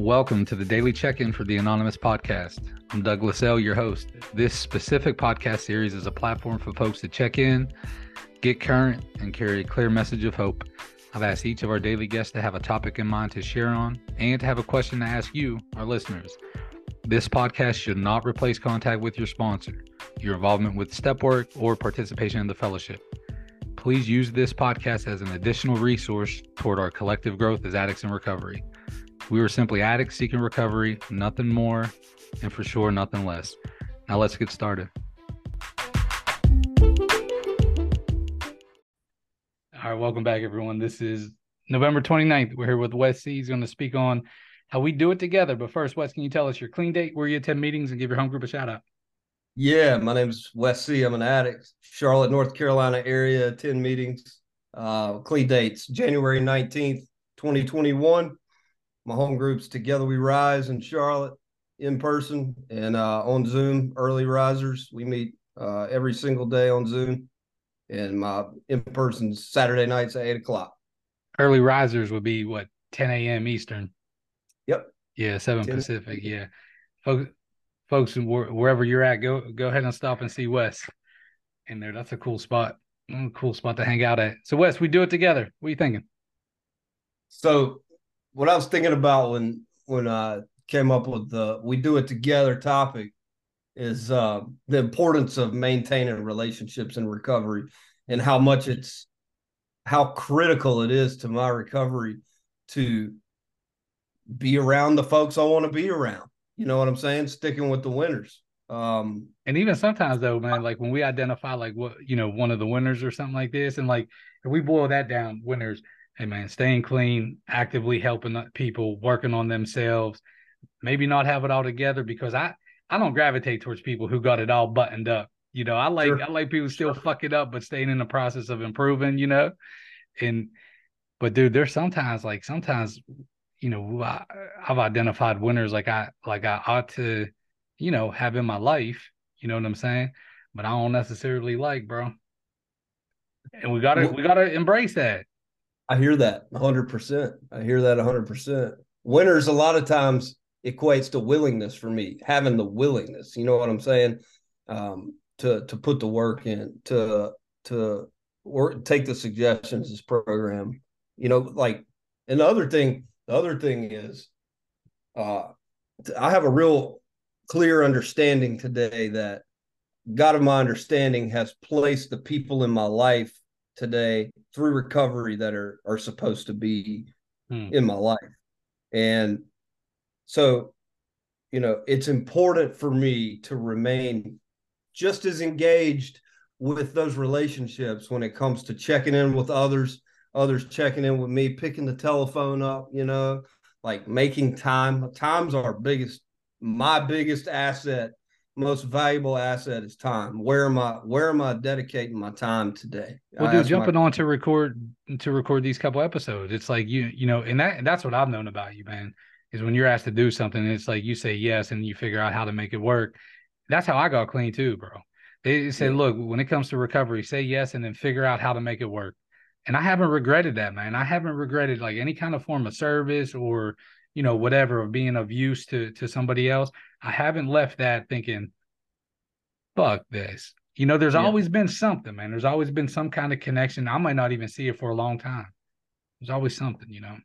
Welcome to the daily check in for the Anonymous Podcast. I'm Douglas L., your host. This specific podcast series is a platform for folks to check in, get current, and carry a clear message of hope. I've asked each of our daily guests to have a topic in mind to share on and to have a question to ask you, our listeners. This podcast should not replace contact with your sponsor, your involvement with step work, or participation in the fellowship. Please use this podcast as an additional resource toward our collective growth as addicts in recovery. We were simply addicts seeking recovery, nothing more, and for sure, nothing less. Now let's get started. All right, welcome back, everyone. This is November 29th. We're here with Wes C. He's going to speak on how we do it together. But first, Wes, can you tell us your clean date, where you attend meetings, and give your home group a shout out? Yeah, my name is Wes C. I'm an addict, Charlotte, North Carolina area, attend meetings. Uh, clean dates January 19th, 2021 my home groups Together We Rise in Charlotte in person and uh, on Zoom. Early risers, we meet uh, every single day on Zoom, and my in person Saturday nights at eight o'clock. Early risers would be what 10 a.m. Eastern. Yep. Yeah, seven Pacific. Yeah, folks, folks, wherever you're at, go go ahead and stop and see Wes in there. That's a cool spot. Cool spot to hang out at. So Wes, we do it together. What are you thinking? So what I was thinking about when when I came up with the "we do it together" topic is uh, the importance of maintaining relationships in recovery and how much it's how critical it is to my recovery to be around the folks I want to be around. You know what I'm saying? Sticking with the winners. Um, and even sometimes though, man, like when we identify like what you know one of the winners or something like this, and like if we boil that down, winners hey man, staying clean, actively helping people, working on themselves, maybe not have it all together because I I don't gravitate towards people who got it all buttoned up. You know, I like sure. I like people still sure. fuck it up, but staying in the process of improving. You know, and but dude, there's sometimes like sometimes you know I, I've identified winners like I like I ought to you know have in my life. You know what I'm saying? But I don't necessarily like, bro. And we gotta we gotta embrace that. I hear that 100%. I hear that 100%. Winners a lot of times equates to willingness for me, having the willingness, you know what I'm saying? Um, to to put the work in, to to work take the suggestions this program. You know, like and the other thing, the other thing is uh I have a real clear understanding today that God of my understanding has placed the people in my life today through recovery that are are supposed to be hmm. in my life and so you know it's important for me to remain just as engaged with those relationships when it comes to checking in with others others checking in with me picking the telephone up you know like making time time's our biggest my biggest asset most valuable asset is time. Where am I? Where am I dedicating my time today? Well, dude, jumping my... on to record to record these couple episodes, it's like you, you know, and that that's what I've known about you, man. Is when you're asked to do something, it's like you say yes, and you figure out how to make it work. That's how I got clean too, bro. They said, yeah. look, when it comes to recovery, say yes, and then figure out how to make it work. And I haven't regretted that, man. I haven't regretted like any kind of form of service or you know whatever of being of use to to somebody else i haven't left that thinking fuck this. You know there's yeah. always been something man. There's always been some kind of connection. I might not even see it for a long time. There's always something you know?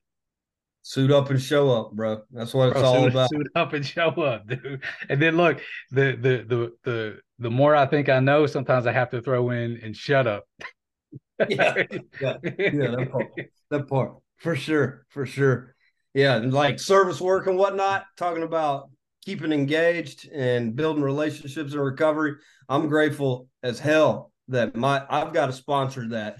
Suit up and show up bro. That's what it's all suit, about. suit up and show up dude. And then look the the the the the more i think i know sometimes i have to throw in and shut up. Yeah. Yeah. Yeah that part. That part. For sure. For sure. Yeah, and like service work and whatnot, talking about keeping engaged and building relationships and recovery. I'm grateful as hell that my I've got a sponsor that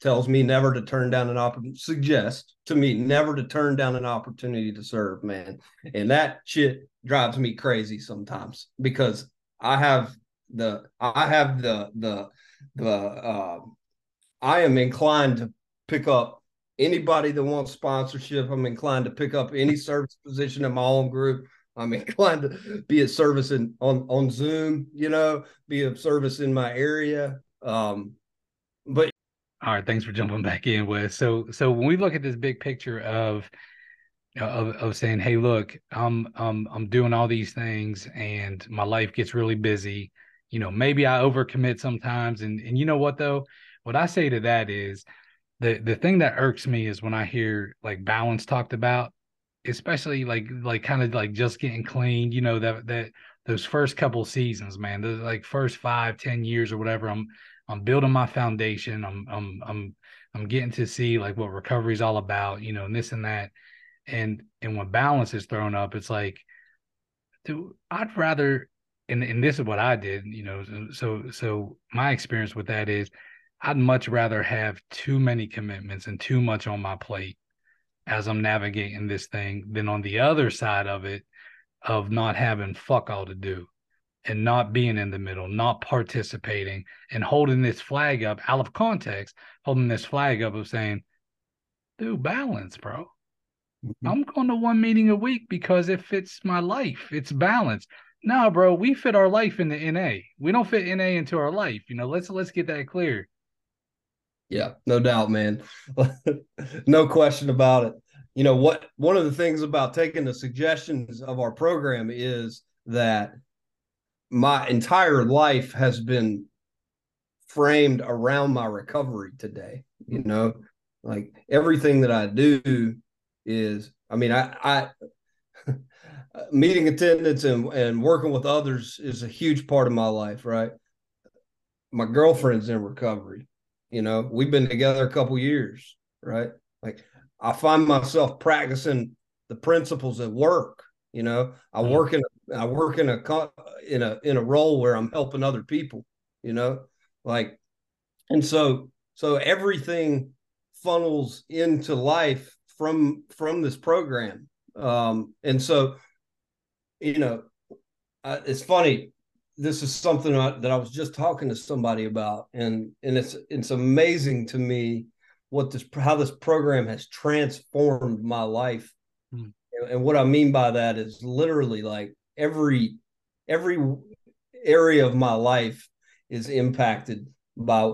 tells me never to turn down an opportunity, suggest to me never to turn down an opportunity to serve, man. And that shit drives me crazy sometimes because I have the I have the the the uh I am inclined to pick up anybody that wants sponsorship, I'm inclined to pick up any service position in my own group. I'm inclined to be a service in on on Zoom, you know, be of service in my area. Um, but all right, thanks for jumping back in with. So so when we look at this big picture of of, of saying, "Hey, look, I'm um I'm doing all these things, and my life gets really busy. You know, maybe I overcommit sometimes, and and you know what though, what I say to that is, the the thing that irks me is when I hear like balance talked about, especially like like kind of like just getting clean. You know that that those first couple seasons, man, the like first five, ten years or whatever. I'm I'm building my foundation. I'm I'm I'm I'm getting to see like what recovery is all about, you know, and this and that. And and when balance is thrown up, it's like, dude, I'd rather and and this is what I did, you know. So so my experience with that is I'd much rather have too many commitments and too much on my plate as I'm navigating this thing than on the other side of it of not having fuck all to do and not being in the middle, not participating and holding this flag up out of context, holding this flag up of saying, dude, balance, bro. Mm-hmm. I'm going to one meeting a week because it fits my life. It's balance. No, bro, we fit our life in the NA. We don't fit NA into our life. You know, let's let's get that clear. Yeah, no doubt, man. no question about it. You know what? One of the things about taking the suggestions of our program is that my entire life has been framed around my recovery today. You mm-hmm. know, like everything that I do is, I mean, I, I meeting attendance and, and working with others is a huge part of my life, right? My girlfriend's in recovery. You know, we've been together a couple years, right? Like I find myself practicing the principles at work. You know, I mm-hmm. work in I work in a in a in a role where I'm helping other people, you know, like, and so so everything funnels into life from from this program, um, and so, you know, uh, it's funny. This is something that I was just talking to somebody about, and and it's it's amazing to me what this how this program has transformed my life. Mm. And what I mean by that is literally like every every area of my life is impacted by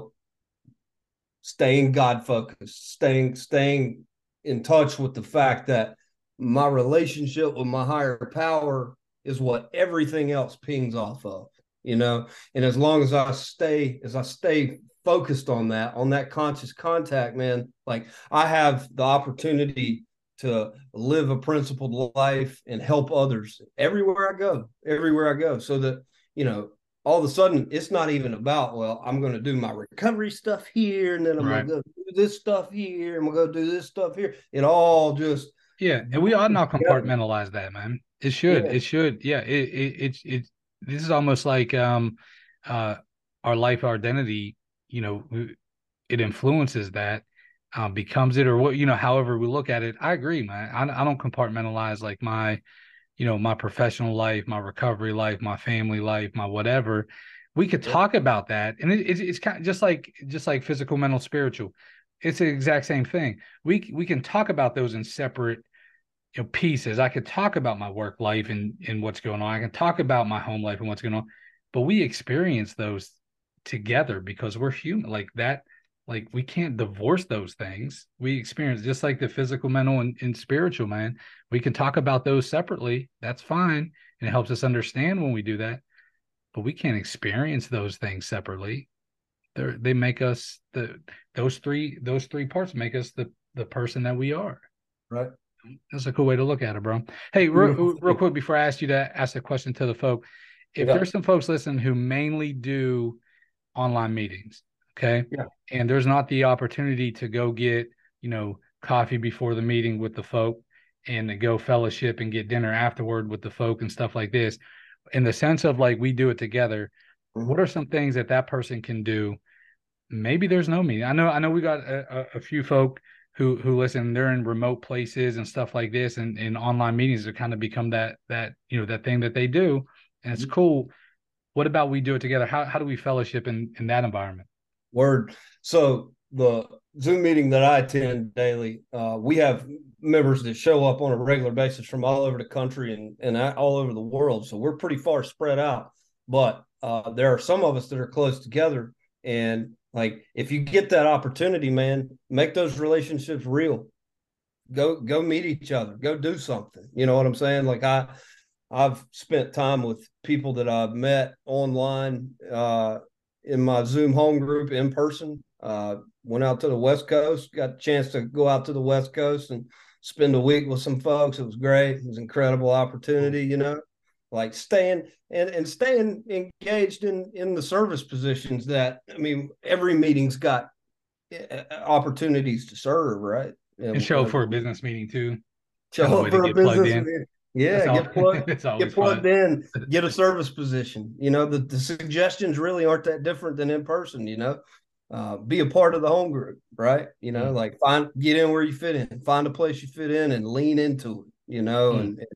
staying God focused, staying staying in touch with the fact that my relationship with my higher power is what everything else pings off of, you know. And as long as I stay, as I stay focused on that, on that conscious contact, man, like I have the opportunity to live a principled life and help others everywhere I go, everywhere I go. So that, you know, all of a sudden it's not even about, well, I'm going to do my recovery stuff here and then I'm right. going to go do this stuff here and I'm going to go do this stuff here. It all just. Yeah. And we ought not compartmentalize that, man. It should. Yeah. It should. Yeah. It, it, it, it, this is almost like, um, uh, our life our identity, you know, it influences that um, becomes it or what you know however we look at it i agree man I, I don't compartmentalize like my you know my professional life my recovery life my family life my whatever we could talk about that and it, it's, it's kind of just like just like physical mental spiritual it's the exact same thing we we can talk about those in separate you know pieces. I could talk about my work life and and what's going on. I can talk about my home life and what's going on but we experience those together because we're human. Like that like we can't divorce those things. We experience just like the physical mental and, and, spiritual man we can talk about those separately. That's fine. And it helps us understand when we do that but we can't experience those things separately. They're, they make us the those three those three parts make us the the person that we are. Right that's a cool way to look at it bro hey real, real quick before i ask you to ask a question to the folk if yeah. there's some folks listening who mainly do online meetings Okay. Yeah. And there's not the opportunity to go get, you know, coffee before the meeting with the folk and to go fellowship and get dinner afterward with the folk and stuff like this. In the sense of like we do it together, mm-hmm. what are some things that that person can do? Maybe there's no meeting. I know, I know we got a, a few folk who who listen. They're in remote places and stuff like this, and, and online meetings have kind of become that that you know that thing that they do, and it's mm-hmm. cool. What about we do it together? How how do we fellowship in in that environment? Word. So the Zoom meeting that I attend daily, uh, we have members that show up on a regular basis from all over the country and and all over the world. So we're pretty far spread out. But uh, there are some of us that are close together, and like if you get that opportunity, man, make those relationships real. go go meet each other. Go do something. You know what i'm saying? Like i i've spent time with people that i've met online uh in my zoom home group in person. Uh went out to the west coast got a chance to go out to the west coast and spend a week with some folks. It was great. It was incredible opportunity you know like staying and, and staying engaged in in the service positions that i mean every meeting's got uh, opportunities to serve right and show up for a business meeting too. Show up for a business meeting. Yeah, That's get plugged, get plugged in, get a service position. You know, the, the suggestions really aren't that different than in person, you know. Uh, be a part of the home group, right? You know, mm like find get in where you fit in, find a place you fit in and lean into it, you know, mm and and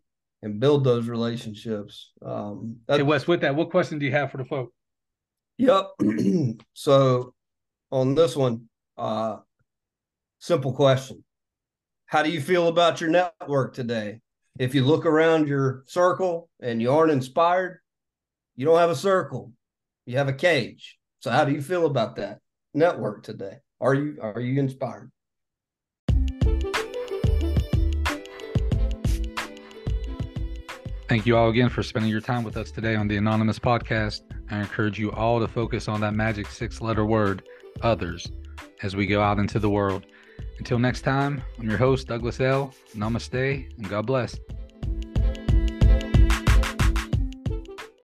build those relationships. Um hey Wes, with that, what question do you have for the folk? Yep. so on this one, uh simple question how do you feel about your network today? If you look around your circle and you aren't inspired, you don't have a circle. You have a cage. So how do you feel about that network today? Are you are you inspired? Thank you all again for spending your time with us today on the Anonymous Podcast. I encourage you all to focus on that magic six letter word, others, as we go out into the world. Until next time, I'm your host, Douglas L. Namaste, and God bless.